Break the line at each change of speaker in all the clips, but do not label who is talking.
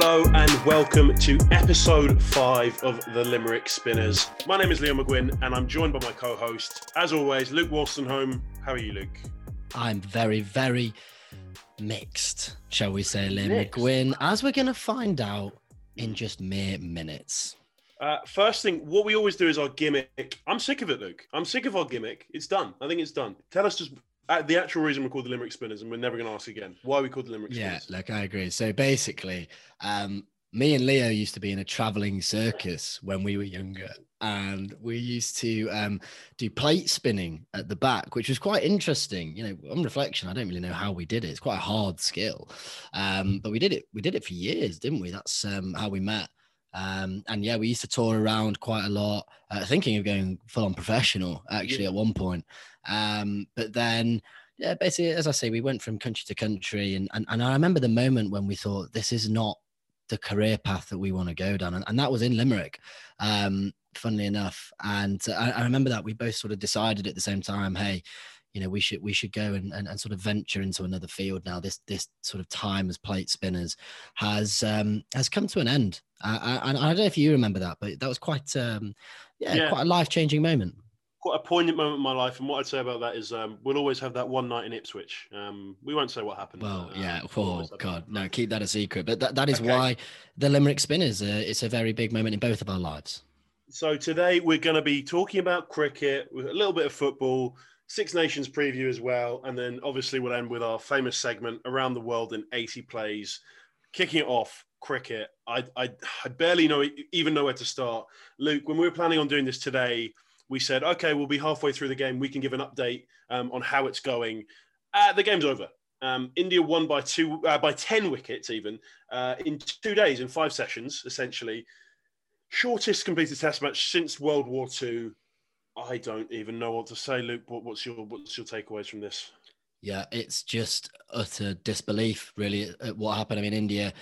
Hello and welcome to episode five of the Limerick Spinners. My name is Leo McGuinn and I'm joined by my co host, as always, Luke Wolstenholme. How are you, Luke?
I'm very, very mixed, shall we say, Liam
Mixed?
McGuinn, as we're going to find out in just mere minutes.
Uh, first thing, what we always do is our gimmick. I'm sick of it, Luke. I'm sick of our gimmick. It's done. I think it's done. Tell us just uh, the actual reason we're called the Limerick Spinners, and we're never going to ask again. Why we called the Limerick
Yeah,
Spinners?
look, I agree. So basically, um, me and Leo used to be in a traveling circus when we were younger, and we used to um, do plate spinning at the back, which was quite interesting. You know, on reflection, I don't really know how we did it. It's quite a hard skill, um, but we did it. We did it for years, didn't we? That's um, how we met. Um, and yeah, we used to tour around quite a lot, uh, thinking of going full on professional actually
Yeah.
at one point. Um, but then, yeah, basically, as I say, we went from country to country, and and, and I remember the moment when we thought this is not the career path that we want to go down, and, and that was in Limerick. Um, funnily enough, and I, I remember that we both sort of decided at the same time, hey, you know, we should we should go and, and, and sort of venture into another field now. This this sort of time as plate spinners has um, has come to an end, I- and I don't know if you remember that, but that was quite um, yeah,
Yeah.
quite a life changing moment.
Quite a poignant moment in my life, and what I'd say about that is um, we'll always have that one night in Ipswich. Um, we won't say what happened.
Well,
uh,
yeah.
we'll
Oh God, no, keep that a secret. But that, that is
Okay.
why the Limerick Spinners. Uh, it's a very big moment in both of our lives.
So today we're going to be talking about cricket, with a little bit of football, Six Nations preview as well, and then obviously we'll end with our famous segment around the world in 80 plays. Kicking it off, cricket. I, I, I barely know even know where to start. Luke, when we were planning on doing this today, we said, okay, we'll be halfway through the game. We can give an update um, on how it's going. Uh, the game's over. Um, India won by two, uh, by ten wickets, even uh, in two days, in five sessions, essentially shortest completed test match since World War II. I don't even know what to say, Luke. What, what's your what's your takeaways from this?
Yeah, it's just utter disbelief, really, at what happened. I mean, India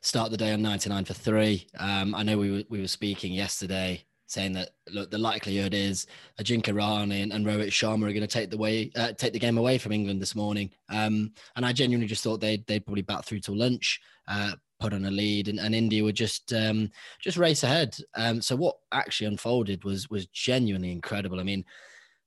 start the day on 99 for three. Um, I know we were, we were speaking yesterday saying that look, the likelihood is Ajinkya Rahane and, and Rohit Sharma are going to take the way uh, take the game away from England this morning. Um, and I genuinely just thought they'd they'd probably bat through till lunch, uh, put on a lead, and, and India would just um, just race ahead. Um, so what actually unfolded was was genuinely incredible. I mean,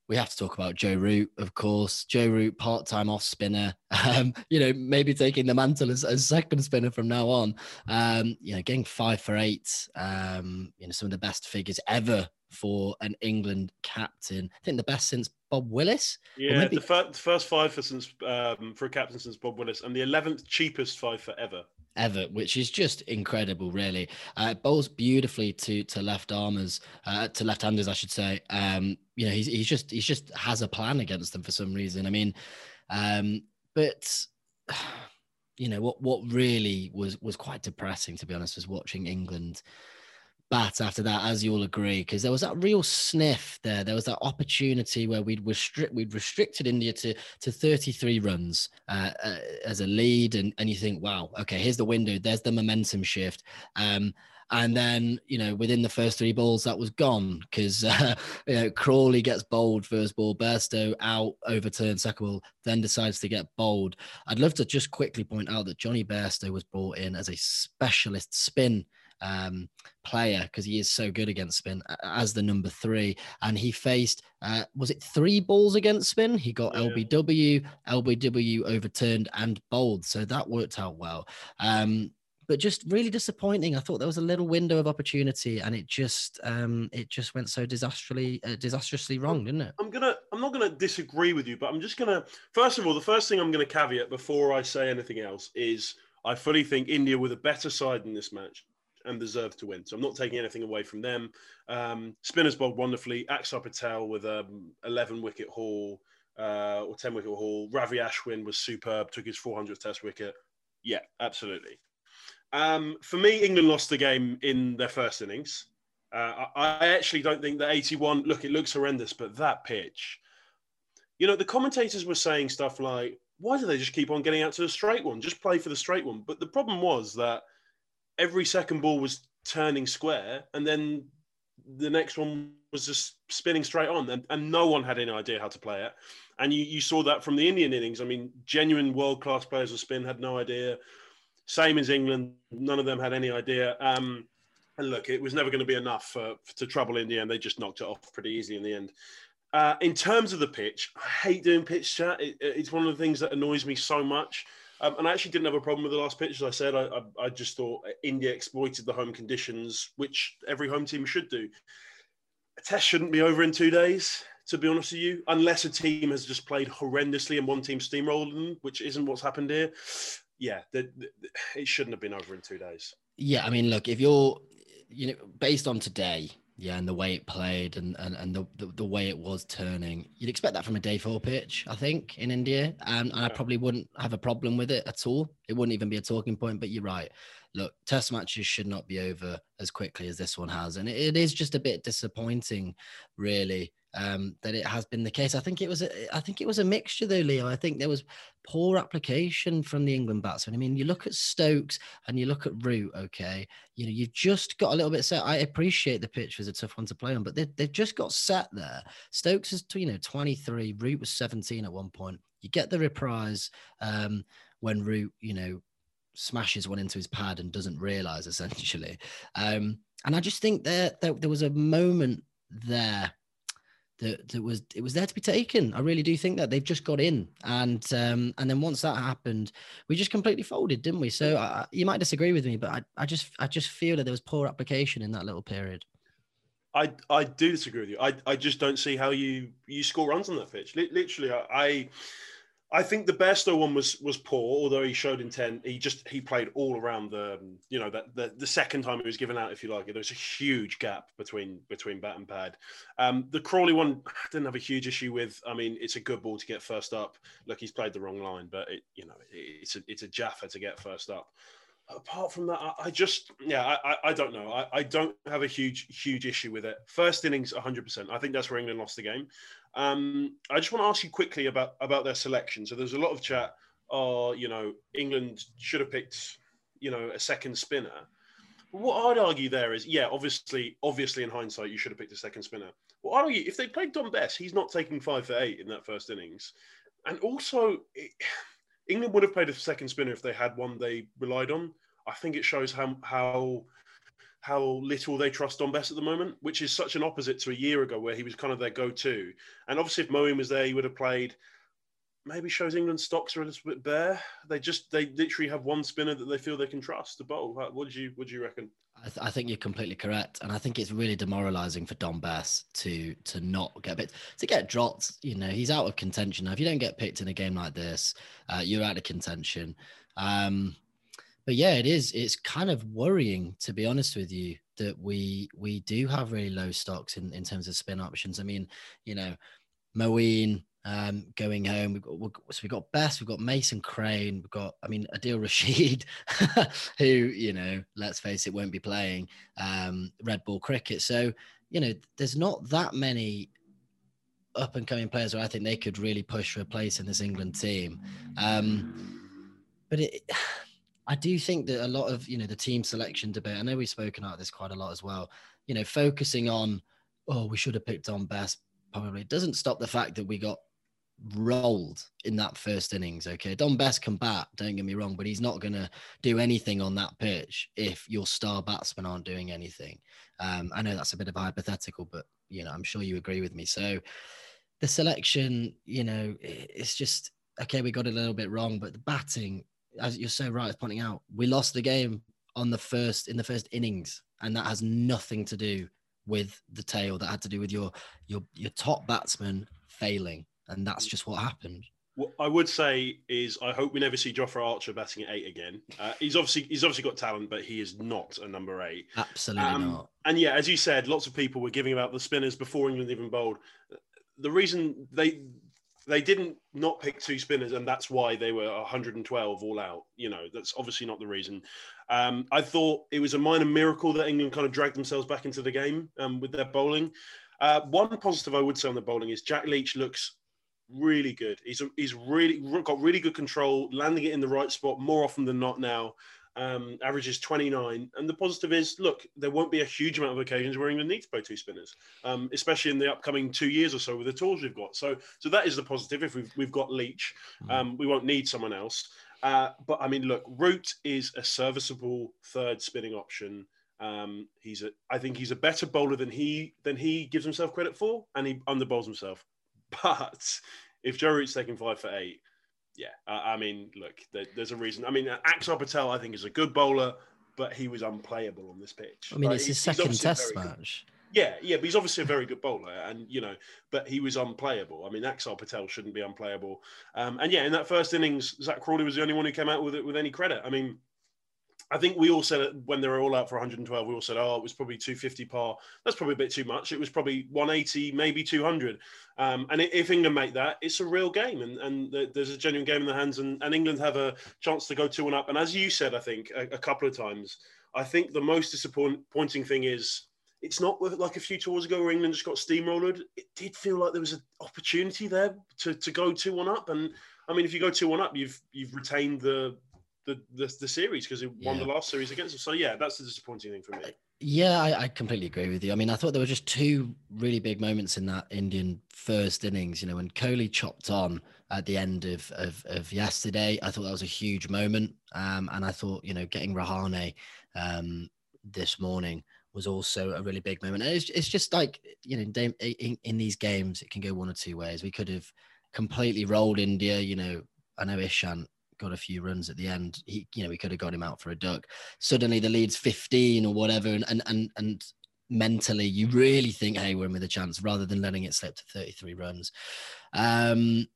we have to talk about Joe Root, of course. Joe Root, part-time off spinner. Um, you know, maybe taking the mantle as, as second spinner from now on. Um, you know, getting five for eight. Um, you know, some of the best figures ever for an England captain. I think the best since Bob Willis.
Yeah,
maybe-
the, fir- the first five for since um, for a captain since Bob Willis, and the eleventh cheapest five for ever.
Ever, which is just incredible, really. Uh, bowls beautifully to to left armers, uh, to left handers, I should say. Um, you know, he's he's just he's just has a plan against them for some reason. I mean, um, but you know what what really was was quite depressing to be honest was watching England bat after that, as you'll agree, because there was that real sniff there. There was that opportunity where we'd restrict we'd restricted India to to 33 runs uh, uh, as a lead, and and you think, wow, okay, here's the window. There's the momentum shift. Um, and then, you know, within the first three balls, that was gone because, uh, you know, Crawley gets bowled first ball, Bairstow out, overturned second ball, then decides to get bowled. I'd love to just quickly point out that Jonny Bairstow was brought in as a specialist spin um, player because he is so good against spin as the number three. And he faced, uh, was it three balls against spin? He got
Yeah.
LBW, LBW overturned and bowled. So that worked out well. Um, but just really disappointing. I thought there was a little window of opportunity, and it just um, it just went so disastrously uh, disastrously wrong, didn't it?
I'm gonna I'm not gonna disagree with you, but I'm just gonna first of all, the first thing I'm gonna caveat before I say anything else is I fully think India were the better side in this match and deserved to win. So I'm not taking anything away from them. Um, spinners bowled wonderfully. Axar Patel with um 11 wicket haul uh, or 10 wicket haul. Ravi Ashwin was superb. Took his 400th Test wicket. Yeah, absolutely. Um, for me, England lost the game in their first innings. Uh, I, I actually don't think that 81. Look, it looks horrendous, but that pitch. You know, the commentators were saying stuff like, "Why do they just keep on getting out to the straight one? Just play for the straight one." But the problem was that every second ball was turning square, and then the next one was just spinning straight on, and, and no one had any idea how to play it. And you, you saw that from the Indian innings. I mean, genuine world class players of spin had no idea. Same as England. None of them had any idea. Um, and look, it was never going to be enough to trouble India, and they just knocked it off pretty easily in the end. Uh, in terms of the pitch, I hate doing pitch chat. It, it's one of the things that annoys me so much. Um, and I actually didn't have a problem with the last pitch. As I said, I, I, I, just thought India exploited the home conditions, which every home team should do. A test shouldn't be over in two days, to be honest with you, unless a team has just played horrendously and one team steamrolled them, which isn't what's happened here. Yeah, the, the, it shouldn't have been over in two days.
Yeah, I mean, look, if you're, you know, based on today, yeah, and the way it played and and, and the, the, the way it was turning, you'd expect that from a day four pitch, I think, in India, and, and I probably wouldn't have a problem with it at all. It wouldn't even be a talking point. But you're right. Look, test matches should not be over as quickly as this one has, and it, it is just a bit disappointing, really, um, that it has been the case. I think it was a, I think it was a mixture though, Leo. I think there was poor application from the England batsmen. I mean, you look at Stokes and you look at Root. Okay, you know you've just got a little bit set. I appreciate the pitch was a tough one to play on, but they, they've just got set there. Stokes is you know 23. Root was 17 at one point. You get the reprise um, when Root you know smashes one into his pad and doesn't realize essentially. Um, and I just think there, there there was a moment there that, that was it was there to be taken. I really do think that they've just got in, and um, and then once that happened, we just completely folded, didn't we? So I, you might disagree with me, but I, I just I just feel that there was poor application in that little period.
I I do disagree with you. I I just don't see how you you score runs on that pitch. literally, I, I I think the Bairstow one was was poor, although he showed intent. He just he played all around the you know that the, the second time he was given out, if you like. There was a huge gap between between bat and pad. Um, the Crawley one I didn't have a huge issue with. I mean, it's a good ball to get first up. Look, he's played the wrong line, but it, you know it's a it's a Jaffa to get first up. Apart from that, I, I just yeah I, I don't know. I, I don't have a huge huge issue with it. First innings, 100. percent I think that's where England lost the game. Um, I just want to ask you quickly about about their selection. So there's a lot of chat. Oh, you know, England should have picked, you know, a second spinner. what I'd argue there is, yeah, obviously, obviously, in hindsight, you should have picked a second spinner. Well, I'd argue if they played Dom Bess, he's not taking five for eight in that first innings, and also, England would have played a second spinner if they had one they relied on. I think it shows how how how little they trust Bess at the moment, which is such an opposite to a year ago where he was kind of their go-to. And obviously, if Moeen was there, he would have played. Maybe shows England stocks are a little bit bare. They just they literally have one spinner that they feel they can trust to bowl. What do you what do you reckon?
I, th- I, think you're completely correct, and I think it's really demoralising for Dom Bess to to not get bit to get dropped. You know, he's out of contention now. If you don't get picked in a game like this, uh, you're out of contention. Um, but yeah, it is. It's kind of worrying, to be honest with you, that we we do have really low stocks in, in terms of spin options. I mean, you know, Moeen um, going home. We've got, so we've got Bess, we've got Mason Crane, we've got, I mean, Adil Rashid, who, you know, let's face it, won't be playing um, red ball cricket. So, you know, there's not that many up and coming players where I think they could really push for a place in this England team. Um, but it, I do think that a lot of you know the team selection debate. I know we've spoken about this quite a lot as well. You know, focusing on oh we should have picked on Bess probably doesn't stop the fact that we got rolled in that first innings. Okay, Dom Bess can bat, don't get me wrong, but he's not going to do anything on that pitch if your star batsmen aren't doing anything. Um, I know that's a bit of a hypothetical, but you know I'm sure you agree with me. So the selection, you know, it's just okay. We got it a little bit wrong, but the batting as you're so right, pointing out, we lost the game on the first in the first innings, and that has nothing to do with the tail. That had to do with your your your top batsman failing, and that's just what happened.
What I would say is, I hope we never see Jofra Archer batting at eight again. Uh, he's obviously he's obviously got talent, but he is not a number eight.
Absolutely um, not.
And yeah, as you said, lots of people were giving about the spinners before England even bowled. The reason they they didn't not pick two spinners, and that's why they were 112 all out. You know, that's obviously not the reason. Um, I thought it was a minor miracle that England kind of dragged themselves back into the game um, with their bowling. Uh, one positive I would say on the bowling is Jack Leach looks really good. He's he's really got really good control, landing it in the right spot more often than not now um, averages 29. And the positive is, look, there won't be a huge amount of occasions where England need to play two spinners, um, especially in the upcoming two years or so with the tools we've got. So, so that is the positive. If we've, we've got Leach, mm. um, we won't need someone else. Uh, but I mean, look, Root is a serviceable third spinning option. Um, he's a, I think he's a better bowler than he than he gives himself credit for, and he underbowls himself. But if Joe Root's taking five for eight, yeah, I, I mean, look, there, there's a reason. I mean, Axar Patel, I think, is a good bowler, but he was unplayable on this pitch.
I mean,
Right?
it's his second test
very good-
match.
yeah, yeah, but he's obviously a very good bowler, and you know, but he was unplayable. I mean, Axar Patel shouldn't be unplayable. Um, and yeah, in that first innings, Zak Crawley was the only one who came out with it with any credit. I mean, I think we all said it when they were all out for 112. We all said, "Oh, it was probably 250 par. That's probably a bit too much. It was probably 180, maybe 200." Um, and if England make that, it's a real game, and, and there's a genuine game in the hands, and, and England have a chance to go two and up. And as you said, I think a, a couple of times, I think the most disappointing thing is it's not like a few tours ago where England just got steamrolled. It did feel like there was an opportunity there to, to go two one up, and I mean, if you go two one up, you've you've retained the the the, the series because it won
Yeah.
the last series against them. So yeah, that's the disappointing thing for me.
Yeah, I, I completely agree with you. I mean, I thought there were just two really big moments in that Indian first innings. You know, when Kohli chopped on at the end of of, of yesterday, I thought that was a huge moment. Um, and I thought, you know, getting Rahane um, this morning was also a really big moment. And it's, it's just like, you know, in, in, in these games, it can go one or two ways. We could have completely rolled India. You know, I know Ishant got a few runs at the end. He, you know, we could have got him out for a duck. Suddenly the lead's 15 or whatever, and and and, and mentally you really think, hey, we're in with a chance, rather than letting it slip to 33 runs. Um,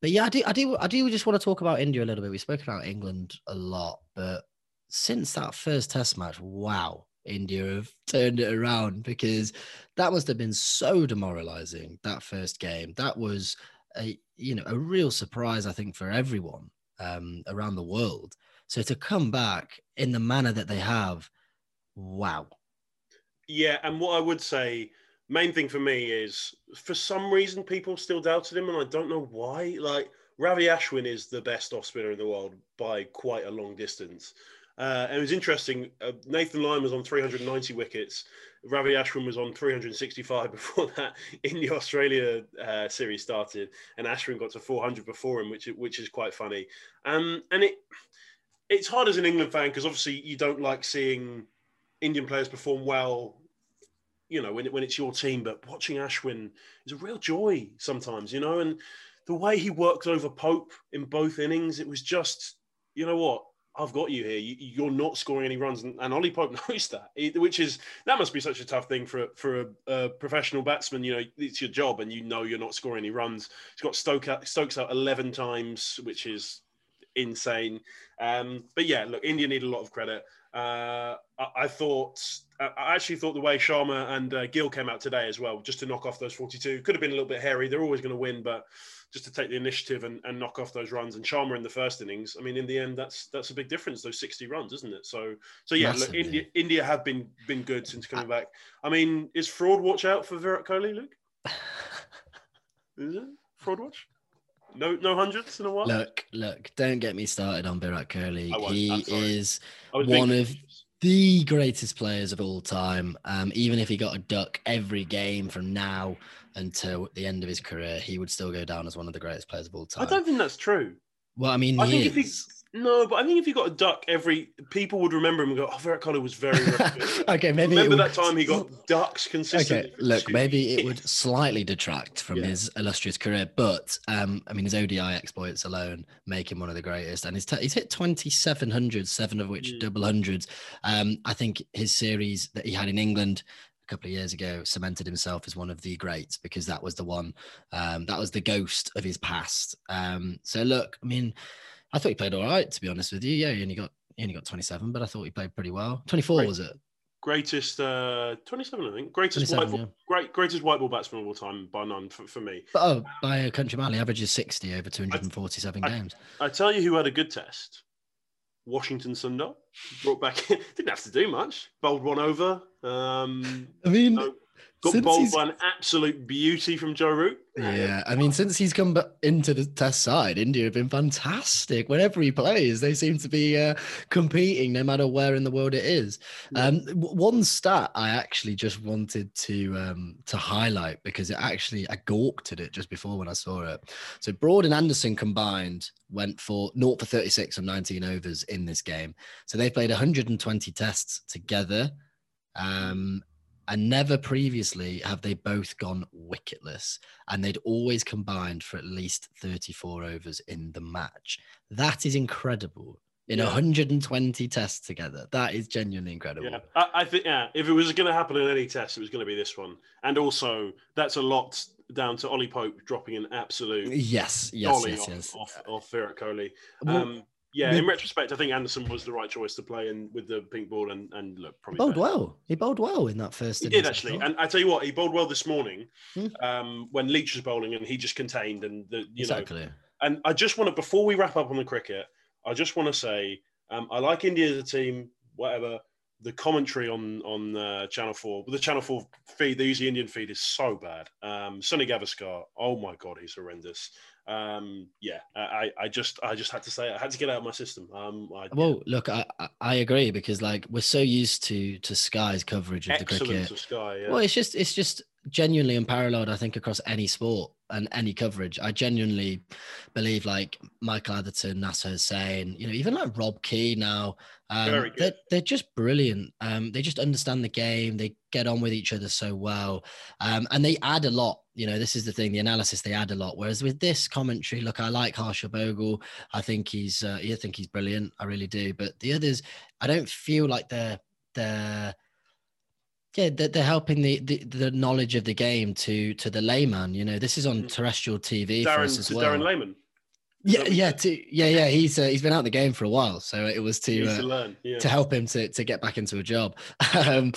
but yeah, I do, I do, I do just want to talk about India a little bit. We spoke about England a lot, but since that first Test match, wow, India have turned it around because that must have been so demoralizing. That first game, that was a you know a real surprise, I think, for everyone um, around the world. So to come back in the manner that they have, wow.
Yeah, and what I would say, main thing for me is for some reason people still doubted him, and I don't know why. Like Ravi Ashwin is the best off spinner in the world by quite a long distance. Uh, and it was interesting. Uh, Nathan Lyon was on 390 wickets. Ravi Ashwin was on 365 before that in the Australia uh, series started, and Ashwin got to 400 before him, which which is quite funny. Um, and it it's hard as an England fan because obviously you don't like seeing Indian players perform well, you know, when, when it's your team. But watching Ashwin is a real joy sometimes, you know. And the way he worked over Pope in both innings, it was just, you know what, I've got you here. You, you're not scoring any runs, and, and Ollie Pope knows that. It- which is that must be such a tough thing for for a, a professional batsman. You know, it's your job, and you know you're not scoring any runs. He's got Stoke out, Stokes out 11 times, which is insane. Um, but yeah, look, India need a lot of credit. Uh, I, I thought, I actually thought the way Sharma and uh, Gill came out today as well, just to knock off those 42, could have been a little bit hairy. They're always going to win, but just to take the initiative and, and knock off those runs. And Sharma in the first innings, I mean, in the end, that's that's a big difference. Those 60 runs, isn't it? So, so yeah, look, India, India have been been good since coming back. I mean, is fraud watch out for Virat Kohli, Luke? Is it fraud watch? No, no hundreds in a while.
Look, look, don't get me started on Virat Kohli.
I won't, I'm
He is one of the greatest players of all time. Um, even if he got a duck every game from now until the end of his career, he would still go down as one of the greatest players of all time.
I don't think that's true.
well, I mean,
I think if he
is.
No, but I think if you got a duck, every people would remember him and go, "Oh, Virat Kohli was very, very good."
okay, maybe
remember that time he got ducks consistently.
Okay, look, maybe it would slightly detract from
Yeah.
his illustrious career, but um, I mean, his ODI exploits alone make him one of the greatest. And he's, t- he's hit 2,700, seven of which
Mm.
double hundreds. Um, I think his series that he had in England a couple of years ago cemented himself as one of the greats because that was the one, um, that was the ghost of his past. Um, so look, I mean, I thought he played all right, to be honest with you. Yeah, he only got he only got 27, but I thought he played pretty well. 24
Right.
was it?
greatest uh, twenty-seven, I think. Greatest white ball,
yeah.
great, greatest white ball batsman of all time, by none for, for me.
But, oh, by a country mile, he averages 60 over 247
I-
games.
I tell you, who had a good test. Washington Sundar brought back. didn't have to do much. Bowled one over. Um,
I mean,
no, Got
Since
bowled by an absolute beauty from Joe Root.
Yeah, I mean, since he's come into the test side, India have been fantastic. Whenever he plays, they seem to be uh, competing, no matter where in the world it is. Um, one stat I actually just wanted to um, to highlight because it actually I gawked at it just before when I saw it. So Broad and Anderson combined went for 0 for 36 on 19 overs in this game. So they played 120 tests together. Um, and never previously have they both gone wicketless and they'd always combined for at least 34 overs in the match that is incredible in
Yeah.
120 tests together that is genuinely incredible
Yeah, I, I think yeah. If it was going to happen in any test, it was going to be this one, and also that's a lot down to Ollie Pope dropping an absolute
yes yes yes
off,
yes
off, off Virat Kohli.
Well,
Um, yeah, in retrospect, I think Anderson was the right choice to play in with the pink ball, and and look probably
bowled
better.
well he bowled well in that first
He did
I
actually,
thought.
and I tell you what, he bowled well this morning
Hmm.
um, when Leach was bowling, and he just contained and the you know
exactly
and I just want to, before we wrap up on the cricket, I just want to say um, I like India as a team, whatever. The commentary on on uh, Channel Four, the Channel Four feed, the Easy Indian feed, is so bad. Um, Sunny Gavaskar, oh my god, he's horrendous. Um, yeah, I, I just I just had to say. I had to get out of my system. Um, I,
well look I, I- agree because like we're so used to to sky's coverage of the cricket
of Sky. Yeah.
Well, it's just it's just genuinely unparalleled. I think across any sport and any coverage. I genuinely believe like Michael Atherton, Nasser Hussain, you know, even like Rob Key now. Um, They're, they're just brilliant. Um, they just understand the game. They get on with each other so well, um, and they add a lot. You know, this is the thing. The analysis they add a lot. Whereas with this commentary, look, I like Harsha Bhogle. I think he's, uh, I think he's brilliant. I really do. But the others, I don't feel like they're they're yeah they're, they're helping the, the the knowledge of the game to to the layman you know this is on
Mhm.
terrestrial tv for us
Darren
as well
Darren Lehmann.
yeah yeah to, yeah yeah he's uh, he's been out of the game for a while so it was to uh,
to learn. Yeah.
to help him to to get back into a job um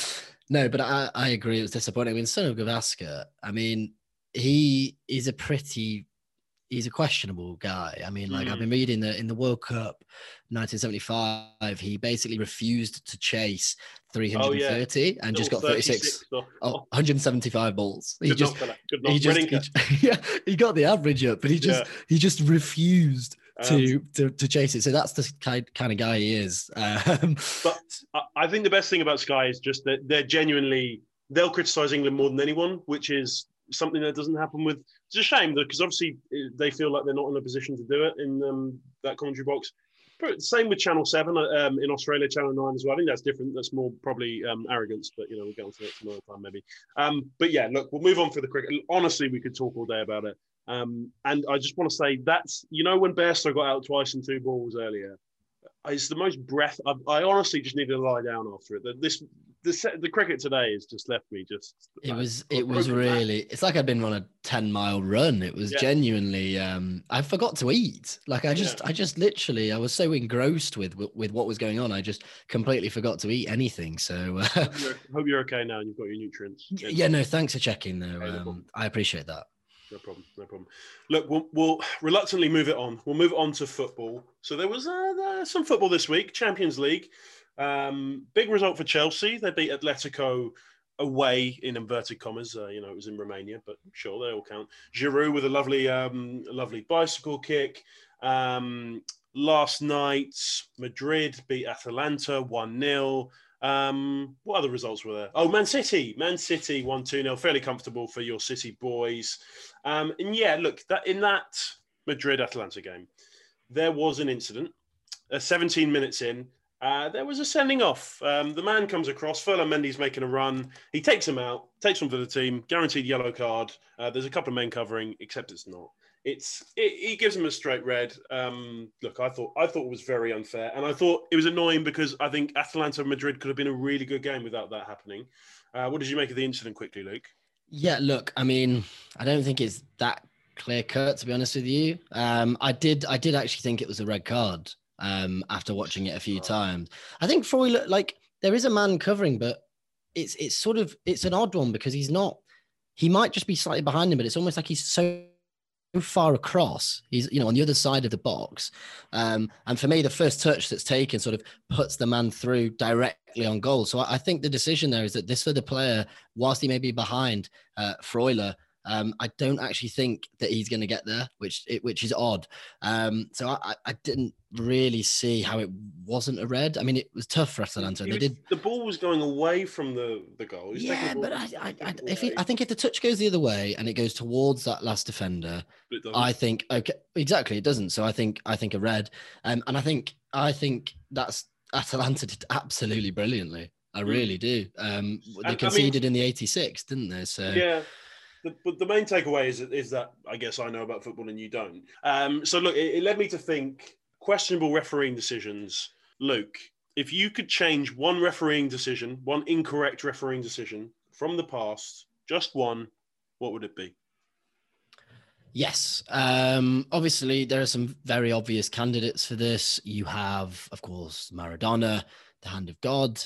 no but i i agree it was disappointing i mean Sunny Gavaskar i mean he is a pretty he's a questionable guy. I mean, like I've
Mm.
been reading that in the World Cup 1975, he basically refused to chase 330 and just got
Little
36,
36
oh, 175 balls. He
Good
just. He just, he, yeah, he got the average up, but he just, he just refused
Um,
to, to to chase it. So that's the kind kind of guy he is. Um,
But I- I think the best thing about Sky is just that they're genuinely they'll criticize England more than anyone, which is something that doesn't happen with. It's a shame because obviously eh, they feel like they're not in a position to do it in um, that commentary box. But same with Channel Seven um, in Australia, Channel Nine as well. I think that's different. That's more probably um, arrogance, but you know we'll get onto that some other time maybe. Um, but yeah, look, we'll move on for the cricket. Honestly, we could talk all day about it. Um, and I just want to say that's you know when Bairstow got out twice in two balls earlier, it's the most breath. I, I honestly just needed to lie down after it. This the the cricket today has just left me just.
it
like,
was it was
broken back.
really it's like I'd been on a 10 mile run. It was
Yeah.
genuinely um I forgot to eat. Like I just
Yeah.
I just literally I was so engrossed with with what was going on. I just completely forgot to eat anything. So uh,
Hope you're, hope you're okay now and you've got your nutrients.
yeah, no, thanks for checking though.
Okay, no
Um. I appreciate that.
No problem. No problem. Look, we'll, we'll reluctantly move it on. We'll move on to football. So there was uh, some football this week, Champions League. Um, big result for Chelsea. They beat Atletico away in inverted commas. Uh, you know, it was in Romania, but sure, they all count. Giroud with a lovely, um, lovely bicycle kick. Um, last night, Madrid beat Atalanta 1 0. Um, what other results were there? Oh, Man City. Man City 1 2 0. Fairly comfortable for your City boys. Um, and yeah, look, that in that Madrid Atalanta game, there was an incident. Uh, 17 minutes in, uh, there was a sending off. Um, the man comes across. Freuler Mendy's making a run. He takes him out, takes him for the team, guaranteed yellow card. Uh, there's a couple of men covering, except it's not. It's it, he gives him a straight red. Um, look, I thought I thought it was very unfair, and I thought it was annoying because I think Atalanta Madrid could have been a really good game without that happening. Uh, what did you make of the incident, quickly, Luke?
Yeah, look, I mean, I don't think it's that clear cut to be honest with you. Um, I did, I did actually think it was a red card. Um, after watching it a few times, I think Freuler, like, there is a man covering, but it's it's sort of it's an odd one because he's not. He might just be slightly behind him, but it's almost like he's so far across. He's, you know, on the other side of the box. Um, and for me, the first touch that's taken sort of puts the man through directly on goal. So I, I think the decision there is that this for the player, whilst he may be behind uh, Freuler, um, I don't actually think that he's going to get there, which which is odd. Um, so I, I didn't really see how it wasn't a red. I mean, it was tough for Atalanta.
He
they
was-
did.
The ball was going away from the the goal. Was
Yeah,
the
but I, I, I, if
it
I think if the touch goes the other way and it goes towards that last defender,
but it doesn't.
I think okay, exactly it doesn't. So I think I think a red, um, and I think I think that's Atalanta did absolutely brilliantly. I
Mm.
really do. Um,
I
they
mean-
conceded in the 86, didn't they? So
Yeah. The, but the main takeaway is, is that I guess I know about football and you don't. Um, so look, it, it led me to think questionable refereeing decisions. Luke, if you could change one refereeing decision, one incorrect refereeing decision from the past, just one, what would it be?
Yes. Um, obviously, there are some very obvious candidates for this. You have, of course, Maradona, the hand of God.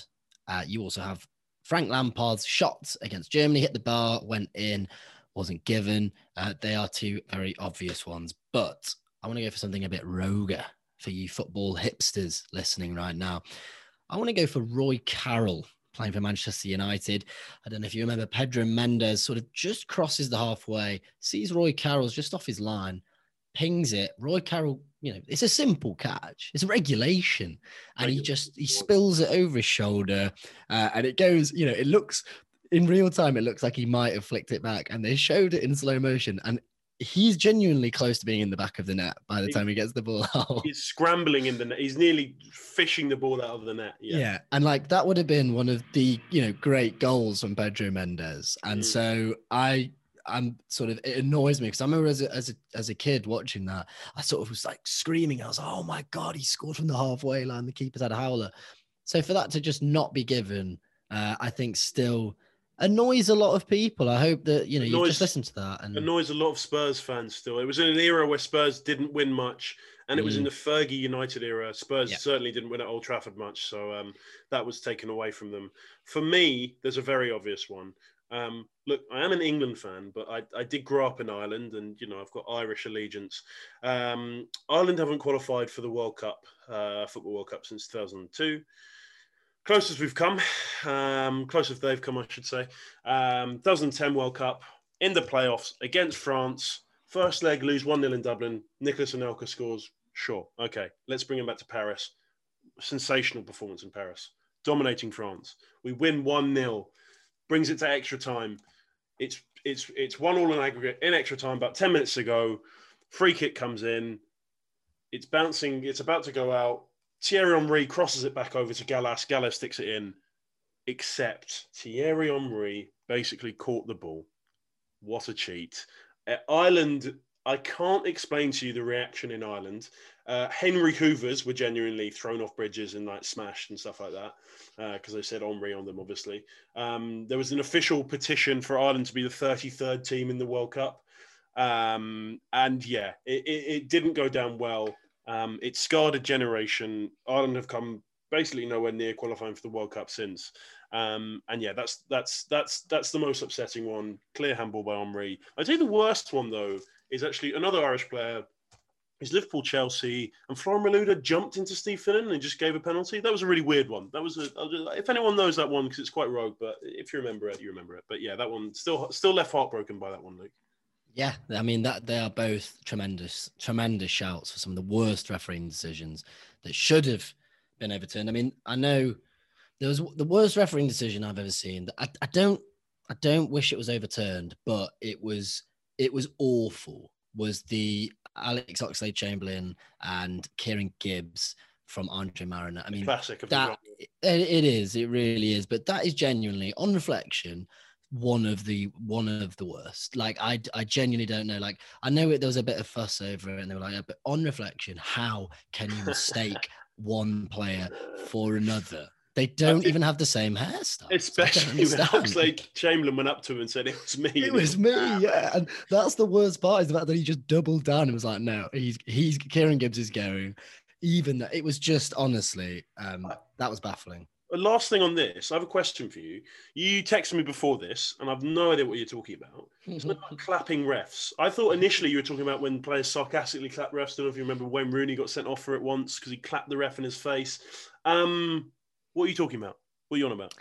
Uh, you also have Frank Lampard's shot against Germany, hit the bar, went in, wasn't given. Uh, they are two very obvious ones. But I want to go for something a bit roguer for you football hipsters listening right now. I want to go for Roy Carroll playing for Manchester United. I don't know if you remember Pedro Mendes sort of just crosses the halfway, sees Roy Carroll's just off his line, pings it. Roy Carroll, you know, it's a simple catch. It's a regulation. And he just he spills it over his shoulder. Uh, and it goes, you know, it looks in real time, it looks like he might have flicked it back. And they showed it in slow motion. And he's genuinely close to being in the back of the net by the
He-
time he gets the ball out.
He's scrambling in the net. He's nearly fishing the ball out of the net.
Yeah.
Yeah.
and like that would have been one of the you know great goals from Pedro Mendes, and
Mm.
so I I'm sort of it annoys me because I remember as a, as a as a kid watching that, I sort of was like screaming. I was like, oh my god, he scored from the halfway line. The keeper's had a howler. So for that to just not be given, uh, I think still annoys a lot of people. I hope that you know you
Annoys-
just listen to that and
annoys a lot of Spurs fans still. It was in an era where Spurs didn't win much, and it was in
Mm.
the Fergie United era. Spurs
Yeah.
certainly didn't win at Old Trafford much, so um, that was taken away from them. For me, there's a very obvious one. Um, look, I am an England fan, but I, I did grow up in Ireland, and you know I've got Irish allegiance. Um, Ireland haven't qualified for the World Cup, uh, football World Cup since 2002 closest we've come, um, closest they've come, I should say. Um, 2010 World Cup in the playoffs against France. First leg, lose 1 0 in Dublin. Nicolas Anelka scores. Sure. Okay. Let's bring him back to Paris. Sensational performance in Paris, dominating France. We win 1 0, brings it to extra time. It's it's it's one all in aggregate in extra time. About 10 minutes ago, free kick comes in. It's bouncing. It's about to go out. Thierry Henry crosses it back over to Gallas. Gallas sticks it in. Except Thierry Henry basically caught the ball. What a cheat. Uh, Ireland, I can't explain to you the reaction in Ireland. Uh, Henry Hoovers were genuinely thrown off bridges and like smashed and stuff like that because they said Henry on them, obviously. Um, there was an official petition for Ireland to be the 33rd team in the World Cup. Um, and yeah, it, it, it didn't go down well. Um, it scarred a generation. Ireland have come basically nowhere near qualifying for the World Cup since. Um, and yeah, that's that's that's that's the most upsetting one. Clear handball by Henry. I'd say the worst one though is actually another Irish player. Is Liverpool Chelsea and Florian Malouda jumped into Steve Finnan and just gave a penalty? That was a really weird one. That was a if anyone knows that one because it's quite rogue, but if you remember it, you remember it. But yeah, that one still still left heartbroken by that one, Luke.
Yeah, I mean that they are both tremendous, tremendous shouts for some of the worst refereeing decisions that should have been overturned. I mean, I know there was the worst refereeing decision I've ever seen. I, I don't, I don't wish it was overturned, but it was, it was awful. Was the Alex Oxlade Chamberlain and Kieran Gibbs from Andre Marriner? I mean,
Classic
that it, it is, it really is. But that is genuinely, on reflection, one of the one of the worst. Like I, I genuinely don't know. Like I know it, there was a bit of fuss over it, and they were like, "Yeah, but on reflection, how can you mistake one player for another? They don't
think-
even have the same hairstyle. So I don't
Especially when. Oxlade Chamberlain went up to him and said, It was me.
It was me,
"Ah,
yeah, and that's the worst part is the fact that he just doubled down and was like, "No, he's he's Kieran Gibbs is going." Even that, it was just honestly, um, that was baffling.
Last thing on this, I have a question for you. You texted me before this, and I've no idea what you're talking about. It's about clapping refs. I thought initially you were talking about when players sarcastically clap refs. I don't know if you remember when Rooney got sent off for it once because he clapped the ref in his face. Um, what are you talking about? What are you on about?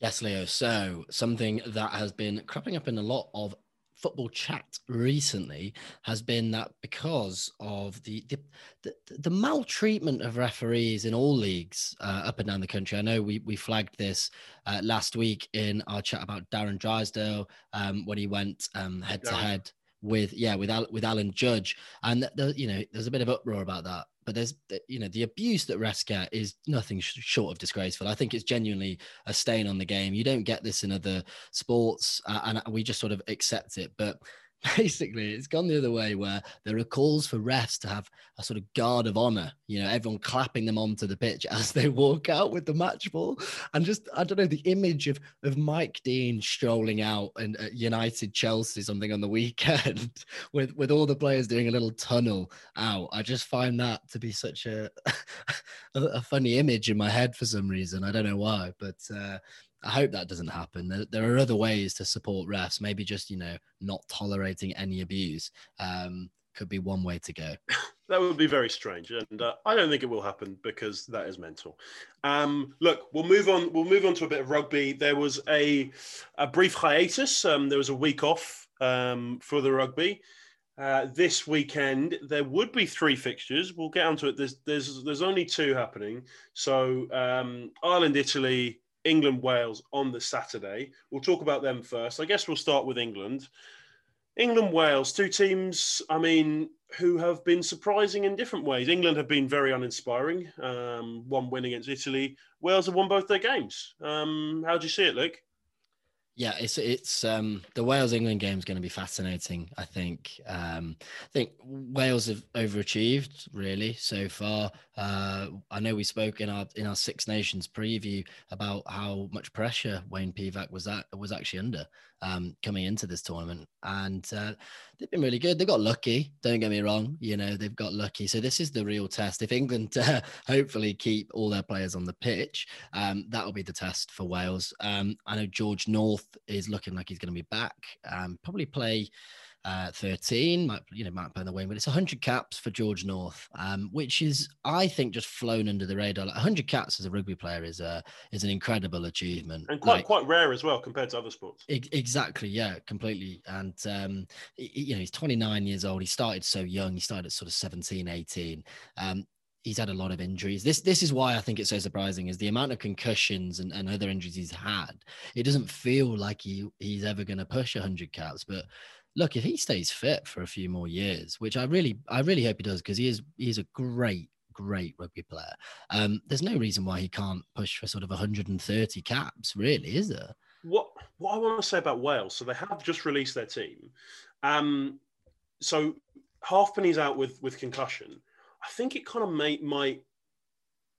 Yes, Leo. So something that has been cropping up in a lot of football chat recently has been that because of the the, the, the maltreatment of referees in all leagues uh, up and down the country. I know we we flagged this uh, last week in our chat about Darren Drysdale um, when he went um, head to head with yeah with Al, with Alan Judge, and the, you know there's a bit of uproar about that but there's you know the abuse that refs is nothing short of disgraceful. I think it's genuinely a stain on the game. You don't get this in other sports, uh, and we just sort of accept it. But basically it's gone the other way where there are calls for refs to have a sort of guard of honor you know everyone clapping them onto the pitch as they walk out with the match ball. And just i don't know the image of of mike dean strolling out and uh, united chelsea something on the weekend with with all the players doing a little tunnel out. I just find that to be such a a, a funny image in my head for some reason. I don't know why but uh I hope that doesn't happen. There, there, are other ways to support refs. Maybe just you know not tolerating any abuse um, could be one way to go.
that would be very strange, and uh, I don't think it will happen because that is mental. Um, look, we'll move on. We'll move on to a bit of rugby. There was a a brief hiatus. Um, there was a week off um, for the rugby. Uh, this weekend there would be three fixtures. We'll get onto it. There's there's there's only two happening. So um, Ireland, Italy England Wales on the Saturday. We'll talk about them first. I guess we'll start with England. England Wales, two teams, I mean, who have been surprising in different ways. England have been very uninspiring. Um, one win against Italy. Wales have won both their games. Um, how do you see it, Luke?
Yeah, it's it's um, the Wales England game is going to be fascinating. I think. Um, I think Wales have overachieved really so far. Uh, I know we spoke in our in our Six Nations preview about how much pressure Wayne Pivac was at was actually under um, coming into this tournament, and uh, they've been really good. They got lucky. Don't get me wrong. You know they've got lucky. So this is the real test. If England uh, hopefully keep all their players on the pitch, um, that will be the test for Wales. Um, I know George North is looking like he's going to be back. Um, probably play uh, 13, might you know might play in the wing, but it's 100 caps for George North, um, which is I think just flown under the radar. Like 100 caps as a rugby player is a is an incredible achievement
and quite
like,
quite rare as well compared to other sports.
exactly, yeah, completely. And um, you know he's 29 years old. He started so young. He started at sort of 17, 18. Um, he's had a lot of injuries. This this is why I think it's so surprising is the amount of concussions and, and other injuries he's had. It doesn't feel like he he's ever going to push 100 caps, but look, if he stays fit for a few more years, which I really, I really hope he does, because he is, he's a great, great rugby player. Um, there's no reason why he can't push for sort of 130 caps, really, is there?
What What I want to say about Wales, so they have just released their team. Um, so Halfpenny's out with with concussion. I think it kind of may, might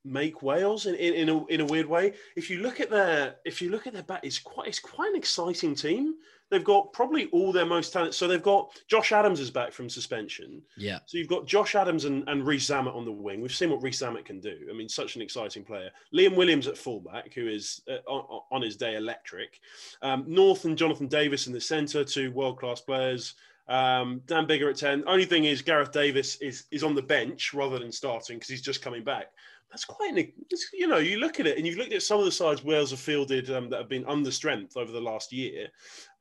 make Wales in, in, in, a, in a weird way. If you look at their if you look at their back, it's quite it's quite an exciting team. They've got probably all their most talent. So they've got Josh Adams is back from suspension.
Yeah.
So you've got Josh Adams and, and Rees-Zammit on the wing. We've seen what Rees-Zammit can do. I mean, such an exciting player. Liam Williams at fullback, who is uh, on, on, his day electric. Um, North and Jonathan Davies in the centre, two world class players. Um, Dan Biggar at 10. Only thing is, Gareth Davies is, is on the bench rather than starting because he's just coming back that's quite an, you know, you look at it and you've looked at some of the sides Wales have fielded um, that have been under strength over the last year.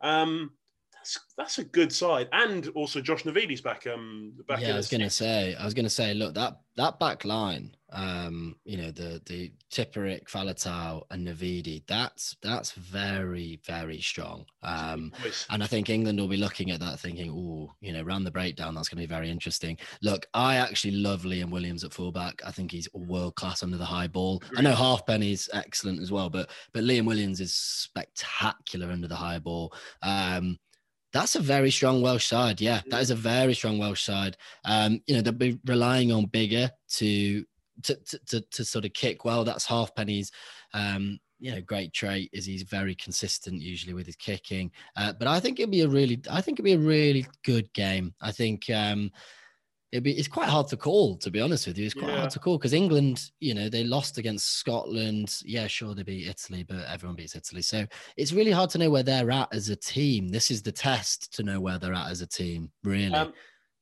Um, that's that's a good side, and also Josh Navidi's back. Um, back
yeah, I was going to say, I was going to say, look that that back line, um, you know, the the Tipuric, Faletau, and Navidi, that's that's very very strong. Um, and I think England will be looking at that, thinking, oh, you know, round the breakdown, that's going to be very interesting. Look, I actually love Liam Williams at fullback. I think he's world class under the high ball. I know Halfpenny's excellent as well, but but Liam Williams is spectacular under the high ball. Um, that's a very strong Welsh side. Yeah, that is a very strong Welsh side. Um, you know, they'll be relying on Biggar to to, to, to, to sort of kick well. That's Halfpenny's um, you know, great trait is he's very consistent usually with his kicking. Uh, but I think it'll be a really, I think it'll be a really good game. I think um, it'd be it's quite hard to call. To be honest with you, it's quite
Yeah.
hard to call because England, you know, they lost against Scotland. Yeah, sure, they beat Italy, but everyone beats Italy, so it's really hard to know where they're at as a team. This is the test to know where they're at as a team. Really,
Um,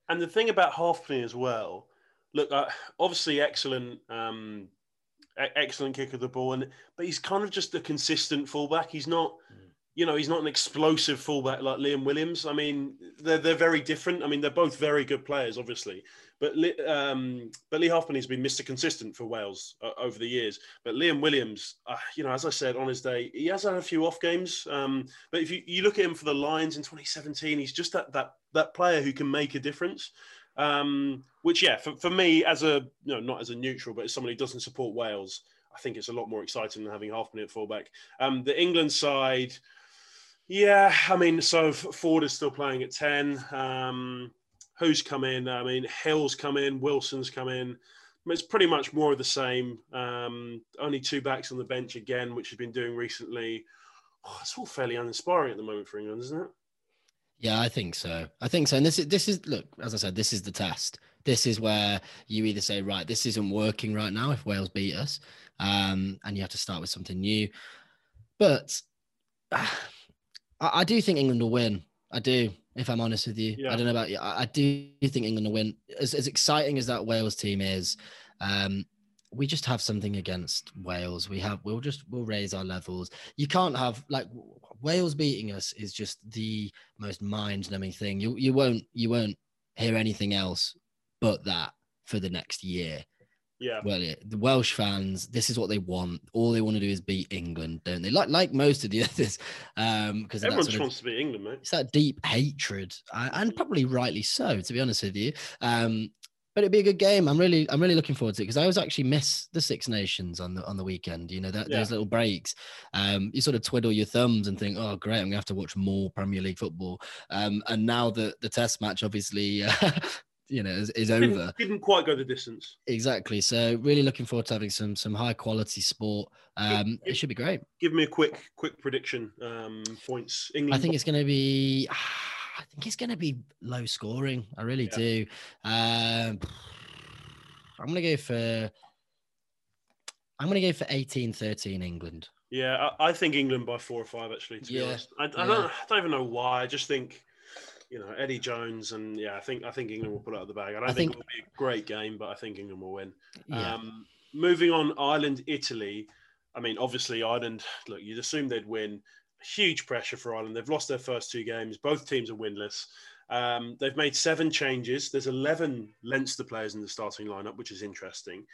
and the thing about Halfpenny as well, look, uh, obviously excellent, um, excellent kick of the ball, and but he's kind of just a consistent fullback. He's not,
Mm.
You know, he's not an explosive fullback like Liam Williams. I mean, they're they're very different. I mean, they're both very good players, obviously, but um, but Lee Halfpenny's been Mr. Consistent for Wales uh, over the years. But Liam Williams, uh, you know, as I said on his day, he has had a few off games. Um, but if you, you look at him for the Lions in 2017, he's just that that that player who can make a difference. Um, which, yeah, for, for me as a you know not as a neutral, but as someone who doesn't support Wales, I think it's a lot more exciting than having Halfpenny at fullback. Um, the England side, yeah, I mean, so Ford is still playing at 10. Um, who's come in? I mean, Hill's come in, Wilson's come in. It's pretty much more of the same. Um, only two backs on the bench again, which has been doing recently. Oh, it's all fairly uninspiring at the moment for England, isn't it?
Yeah, I think so. I think so. And this is this is look, as I said, this is the test. This is where you either say, right, this isn't working right now if Wales beat us, um, and you have to start with something new. But uh, I, I do think England will win. I do, if I'm honest with you.
Yeah.
I don't know about you. I, I do think England will win. As, as exciting as that Wales team is, um, we just have something against Wales. We have we'll just we'll raise our levels. You can't have like Wales beating us is just the most mind-numbing thing. You you won't you won't hear anything else but that for the next year.
Yeah.
Well, yeah, the Welsh fans, this is what they want. All they want to do is beat England, don't they? Like like most of the others, um, because
Everyone
sort
just
of,
wants to beat England, mate.
it's that deep hatred, uh, and probably rightly so, to be honest with you. Um, but it'd be a good game. I'm really, I'm really looking forward to it because I always actually miss the Six Nations on the on the weekend. You know that
Yeah.
those little breaks. Um, you sort of twiddle your thumbs and think, oh great, I'm gonna have to watch more Premier League football. Um, and now the the Test match obviously, uh, you know, is, is over.
Didn't, didn't quite go the distance.
Exactly. So really looking forward to having some some high quality sport. Um, it should be great.
Give me a quick quick prediction. Um, points. England.
I think it's going to be. I think it's going to be low scoring. I really
Yeah.
do. Um, I'm going to go for. I'm going to go for 18-13 England.
Yeah, I, I think England by four or five. Actually, to be honest, I, I
yeah.
don't. I don't even know why. I just think, you know, Eddie Jones and yeah, I think I think England will pull out of the bag. I don't
I
think,
think-
it will be a great game, but I think England will win.
Yeah.
Um, moving on, Ireland, Italy. I mean, obviously, Ireland. Look, you'd assume they'd win. Huge pressure for Ireland. They've lost their first two games. Both teams are winless. Um, they've made seven changes. There's 11 Leinster players in the starting lineup, which is interesting.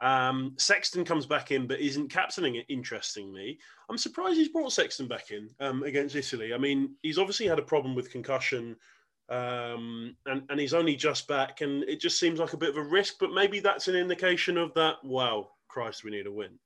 Um, Sexton comes back in, but isn't captaining it. Interestingly, I'm surprised he's brought Sexton back in um, against Italy. I mean, he's obviously had a problem with concussion, um, and and he's only just back, and it just seems like a bit of a risk. But maybe that's an indication of that. Wow, Christ, we need a win.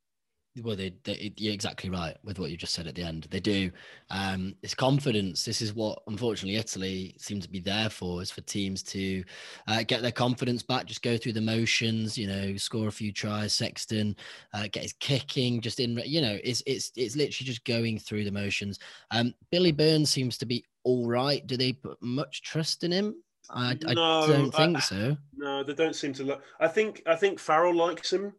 Well, they, they, you're exactly right with what you just said at the end. They do. Um, it's confidence. This is what, unfortunately, Italy seem to be there for, is for teams to uh, get their confidence back, just go through the motions, you know, score a few tries. Sexton uh, get his kicking, just in, you know, it's it's it's literally just going through the motions. Um, Billy Burns seems to be all right. Do they put much trust in him? I, I don't
I-
think so.
No, they don't seem to. Look. I think I think Farrell likes him.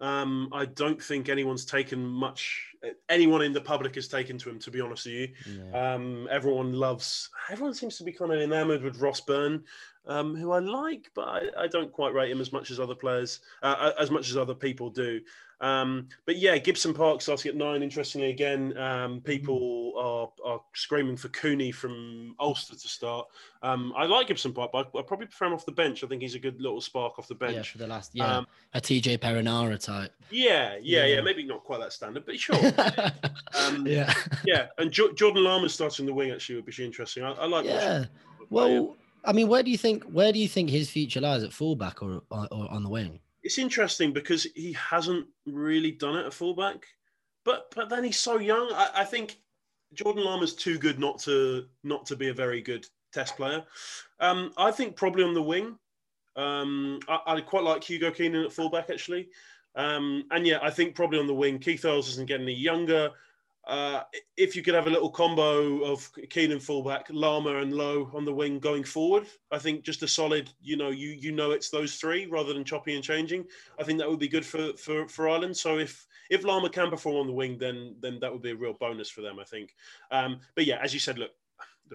Um, I don't think anyone's taken much. Anyone in the public has taken to him. To be honest with you,
Yeah.
Um, everyone loves. Everyone seems to be kind of enamored with Ross Byrne, um, who I like, but I, I don't quite rate him as much as other players, uh, as much as other people do. Um, but yeah, Gibson Park starting at nine. Interestingly, again, um, people are, are screaming for Cooney from Ulster to start. Um, I like Gibson Park, but I, I probably prefer him off the bench. I think he's a good little spark off the
Yeah,
bench.
for the last, yeah,
Um,
a TJ Perenara type.
Yeah, yeah, yeah,
Yeah.
Maybe not quite that standard, but sure. Um,
yeah.
yeah, and jo- Jordan Larmour starting the wing actually would be interesting. I, I like.
Yeah.
him.
Well, I mean, where do you think where do you think his future lies at fullback or or, or on the wing?
it's interesting because he hasn't really done it at fullback, but but then he's so young. I, I think Jordan Larmour's too good not to not to be a very good test player. Um, I think probably on the wing. Um, I, I quite like Hugo Keenan at fullback actually. Um, and yeah, I think probably on the wing, Keith Earls isn't getting any younger. uh, if you could have a little combo of Keenan fullback, Larmour and Lowe on the wing going forward, I think just a solid, you know, you you know it's those three rather than choppy and changing. I think that would be good for for, for Ireland. So if if Larmour can perform on the wing, then then that would be a real bonus for them, I think. Um, but yeah, as you said, look,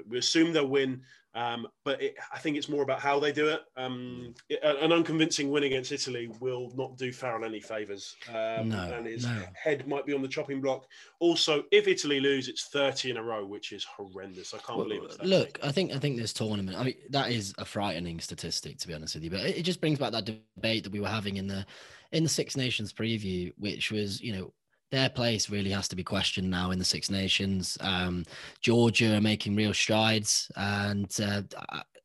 we assume they'll win. Um, but it, I think it's more about how they do it. Um, it, an unconvincing win against Italy will not do Farrell any favours. Um,
no,
and his
no.
head might be on the chopping block. Also, if Italy lose, it's 30 in a row, which is horrendous. I can't
Well,
believe that
Look. I think I think this tournament. I mean, that is a frightening statistic, to be honest with you. But it, it just brings back that debate that we were having in the in the Six Nations preview, which was, you know, their place really has to be questioned now in the Six Nations. Um, Georgia are making real strides, and uh,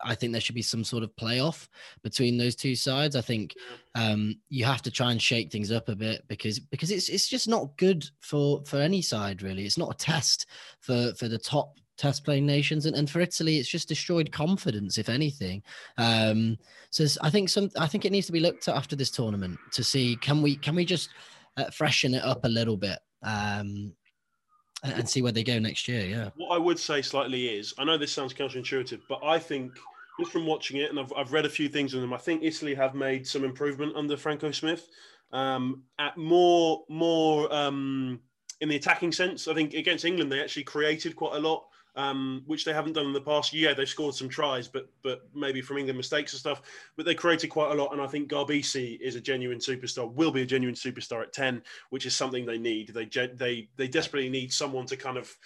I, think there should be some sort of playoff between those two sides. I think um, you have to try and shake things up a bit because because it's it's just not good for for any side really. It's not a test for for the top test playing nations and, and for italy it's just destroyed confidence if anything um so i think some i think it needs to be looked at after this tournament to see can we can we just uh, freshen it up a little bit um and, and see where they go next year yeah
What I would say slightly is, I know this sounds counterintuitive, but I think just from watching it, and I've, I've read a few things on them, I think Italy have made some improvement under Franco Smith. Um, at more, more um, in the attacking sense. I think against England they actually created quite a lot, um, which they haven't done in the past. Yeah, they've scored some tries, but but maybe from England mistakes and stuff. But they created quite a lot, and I think Garbisi is a genuine superstar. Will be a genuine superstar at ten, which is something they need. They they they desperately need someone to kind of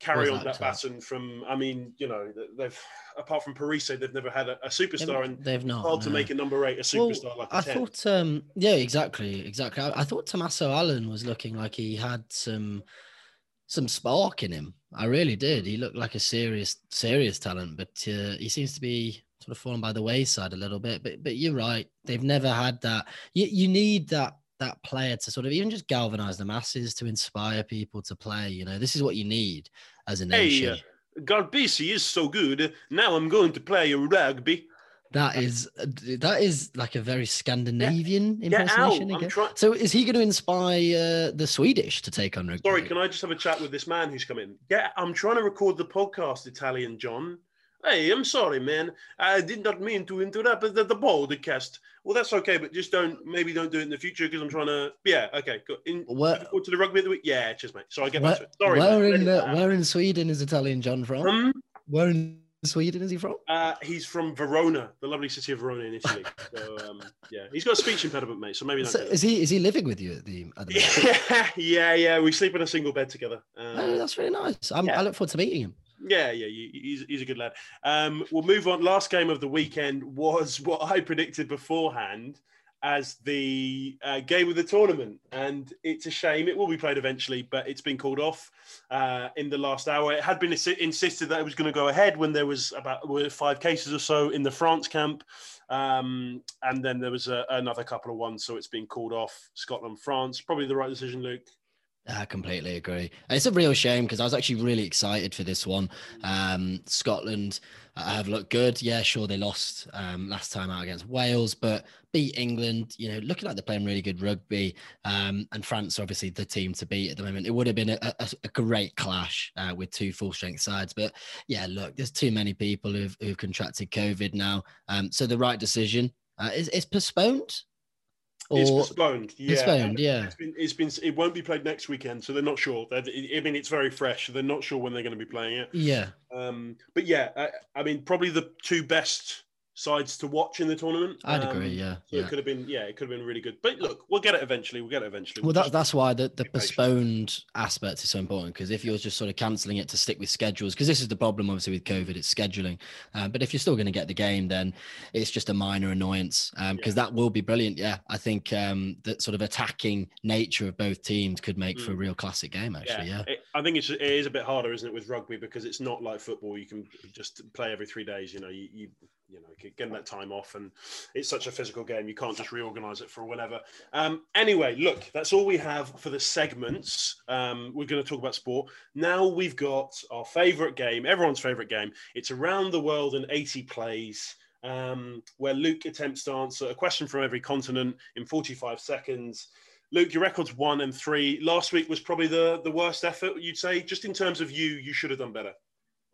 carry on
that
that baton from. I mean, you know, they've apart from Parisse, they've never had a, a superstar, and
they've not
hard to make a number eight a
Well,
superstar like a
I
ten.
thought, um, yeah, exactly, exactly. I, I thought Tommaso Allan was looking like he had some some spark in him. I really did. He looked like a serious, serious talent, but uh, he seems to be sort of fallen by the wayside a little bit. But but you're right. They've never had that. You you need that that player to sort of even just galvanize the masses to inspire people to play. You know, this is what you need as a
Hey,
nation.
uh, Garbisi is so good. Now I'm going to play rugby.
That is that is like a very Scandinavian
Get out!
impersonation.
I'm
again.
trying.
So is he going to inspire uh, the Swedish to take on rugby?
Sorry, can I just have a chat with this man who's come in? Yeah, I'm trying to record the podcast, Italian John. Hey, I'm sorry, man. I did not mean to interrupt the, the podcast. Well, that's okay, but just don't, maybe don't do it in the future because I'm trying to. Yeah, okay, good. In,
Where,
to the rugby of the week. Yeah, cheers, mate. So I get back to it. Sorry.
where
mate.
in uh,
Uh,
where in Sweden is Italian John from?
um,
where in Sweden is he from?
uh, he's from Verona, the lovely city of Verona in Italy. So um, yeah, he's got a speech impediment, mate. So maybe.
So is he is he living with you at the at the
yeah, yeah, yeah. We sleep in a single bed together.
Oh,
Uh,
that's really nice. I'm,
yeah.
I look forward to meeting him.
yeah, yeah. you- He's, he's a good lad. Um, we'll move on. Last game of the weekend was what I predicted beforehand as the uh, game of the tournament, and it's a shame. It will be played eventually, but it's been called off uh, in the last hour. It had been insi- insisted that it was going to go ahead when there was about five cases or so in the France camp. Um, and then there was a, another couple of ones, so it's been called off. Scotland, France, probably the right decision, Luke.
I completely agree. It's a real shame because I was actually really excited for this one. Um, Scotland uh, have looked good. Yeah, sure, they lost um, last time out against Wales, but beat England. You know, looking like they're playing really good rugby. Um, and France, are obviously, the team to beat at the moment. It would have been a, a, a great clash uh, with two full strength sides. But yeah, look, there's too many people who've, who've contracted COVID now. Um, so the right decision uh, is, is postponed.
It's postponed. Yeah.
postponed, yeah.
It's been, it's been, it won't be played next weekend, so they're not sure. They're, I mean, it's very fresh. So they're not sure when they're going to be playing it.
Yeah.
Um, but yeah, I, I mean, probably the two best sides to watch in the tournament.
I'd
Um,
agree. Yeah.
So
yeah.
it could have been, yeah, it could have been really good. But look, we'll get it eventually. We'll get it eventually.
Well,
We'll
that, that's why the, the
patient.
postponed aspect is so important because if you're just sort of cancelling it to stick with schedules, because this is the problem obviously with COVID, it's scheduling. Um, but if you're still going to get the game, then it's just a minor annoyance because that will be brilliant. Yeah, I think um, that sort of attacking nature of both teams could make for a
Mm.
real classic game. Actually, yeah.
It, I think it's it is a bit harder, isn't it, with rugby because it's not like football. You can just play every three days. You know, you you, you know getting that time off, and it's such a physical game. You can't just reorganize it for whatever. Um, anyway, look, that's all we have for the segments. Um, we're going to talk about sport now. We've got our favorite game, everyone's favorite game. It's around the world in eighty plays. Um, where Luke attempts to answer a question from every continent in 45 seconds. Luke, your record's one and three. Last week was probably the the worst effort. You'd say, just in terms of you, you should have done better.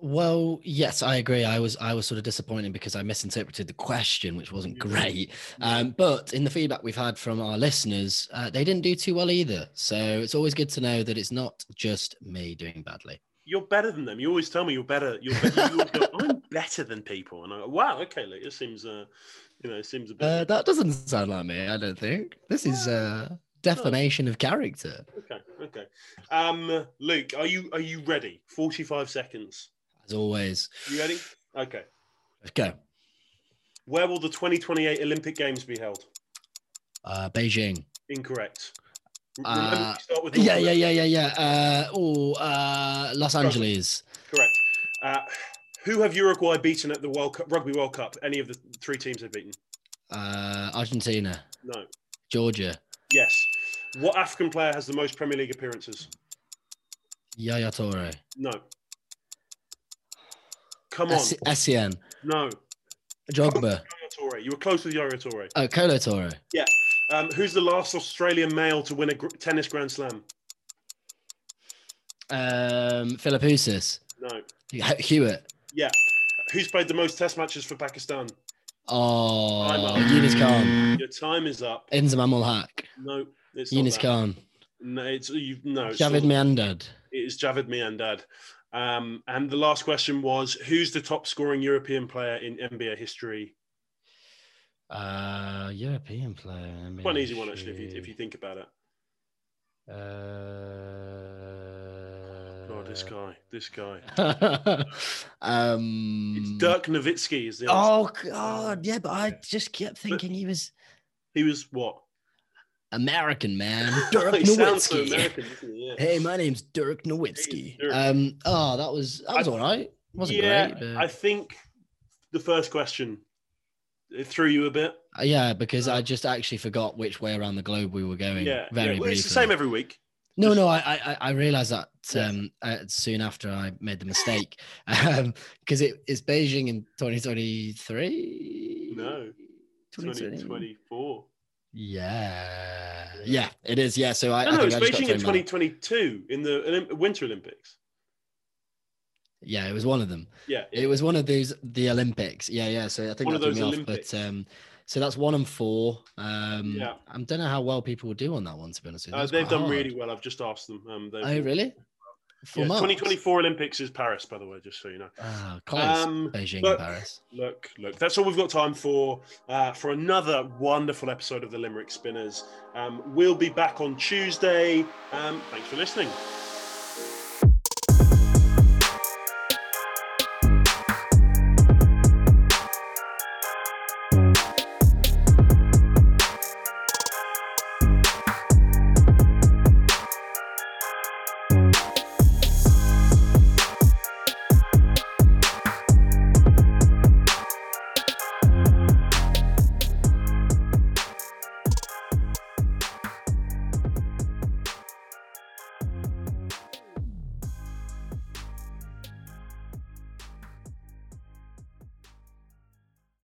Well, yes, I agree. I was I was sort of disappointed because I misinterpreted the question, which wasn't great. Um, but in the feedback we've had from our listeners, uh, they didn't do too well either. So it's always good to know that it's not just me doing badly.
You're better than them. You always tell me you're better. You're, better, you're, you're I'm better than people, and I go, wow, okay, Luke, it seems, uh, you know, it seems a bit.
Uh, that doesn't sound like me. I don't think this is uh, defamation of character.
okay, okay. Um, Luke, are you are you ready? Forty five seconds.
As always,
You ready? Okay.
let's go.
Where will the 2028 Olympic Games be held?
Uh, Beijing.
Incorrect.
Uh,
Remember, we start with
Yeah, yeah, yeah, yeah, yeah. Uh, oh, uh, Los Angeles.
Correct. Uh, who have Uruguay beaten at the World Cup, Rugby World Cup? Any of the three teams they've beaten?
Uh, Argentina.
No.
Georgia.
Yes. What African player has the most Premier League appearances?
Yaya Toure.
No. Come on.
Essien.
no. Yaya You were close with Yaya Toure.
Oh, Kolo Toure. Yeah.
Um, who's the last Australian male to win a gr- tennis Grand Slam?
Um, Philippoussis.
No.
Hewitt.
Yeah. Who's played the most Test matches for Pakistan?
Oh. Younis Khan.
Your time is up.
Inzamam ul Haq.
No, it's Younis.
Khan.
No, it's you. No, Javed
Miandad.
It is Javed Miandad. Um, and the last question was, who's the top scoring European player in NBA history?
Uh, European player. Mean,
Quite an easy one, actually, if you, if you think about it.
Uh,
Oh, this guy, this guy.
um,
It's Dirk Nowitzki. Is the answer.
Oh God, yeah, but I just kept thinking he was
He was what?
American man, Dirk
he sounds so
Nowitzki.
American. Yeah.
Hey, my name's Dirk Nowitzki.
Dirk.
Um, oh, that was that was
I-
all right. Wasn't
yeah,
great, but
I think the first question it threw you a bit.
Uh, yeah, because I just actually forgot which way around the globe we were going.
Yeah,
very
yeah. Well, it's the same every week.
No, no, I I, I realized that um, uh, soon after I made the mistake, um, because it is Beijing in 2023.
No, 2024.
Yeah, yeah, it is. Yeah, so I,
No,
I
no, it's
I
Beijing in
thrown back.
2022 in the Winter Olympics.
Yeah, it was one of them.
Yeah,
It was one of those the Olympics. Yeah, yeah. So I think
One
that threw me
Olympics.
off. But um, so that's one and four. Um,
Yeah.
I don't know how well people will do on that one. To be honest with you,
uh, they've done
hard.
really well. I've just asked them. Um,
Oh, really?
Yeah, 2024 Olympics is Paris, by the way, just so you know.
Ah, close.
Um,
Beijing
look,
Paris.
Look, look, that's all we've got time for uh, for another wonderful episode of the Limerick Spinners. Um, we'll be back on Tuesday. Um, thanks for listening.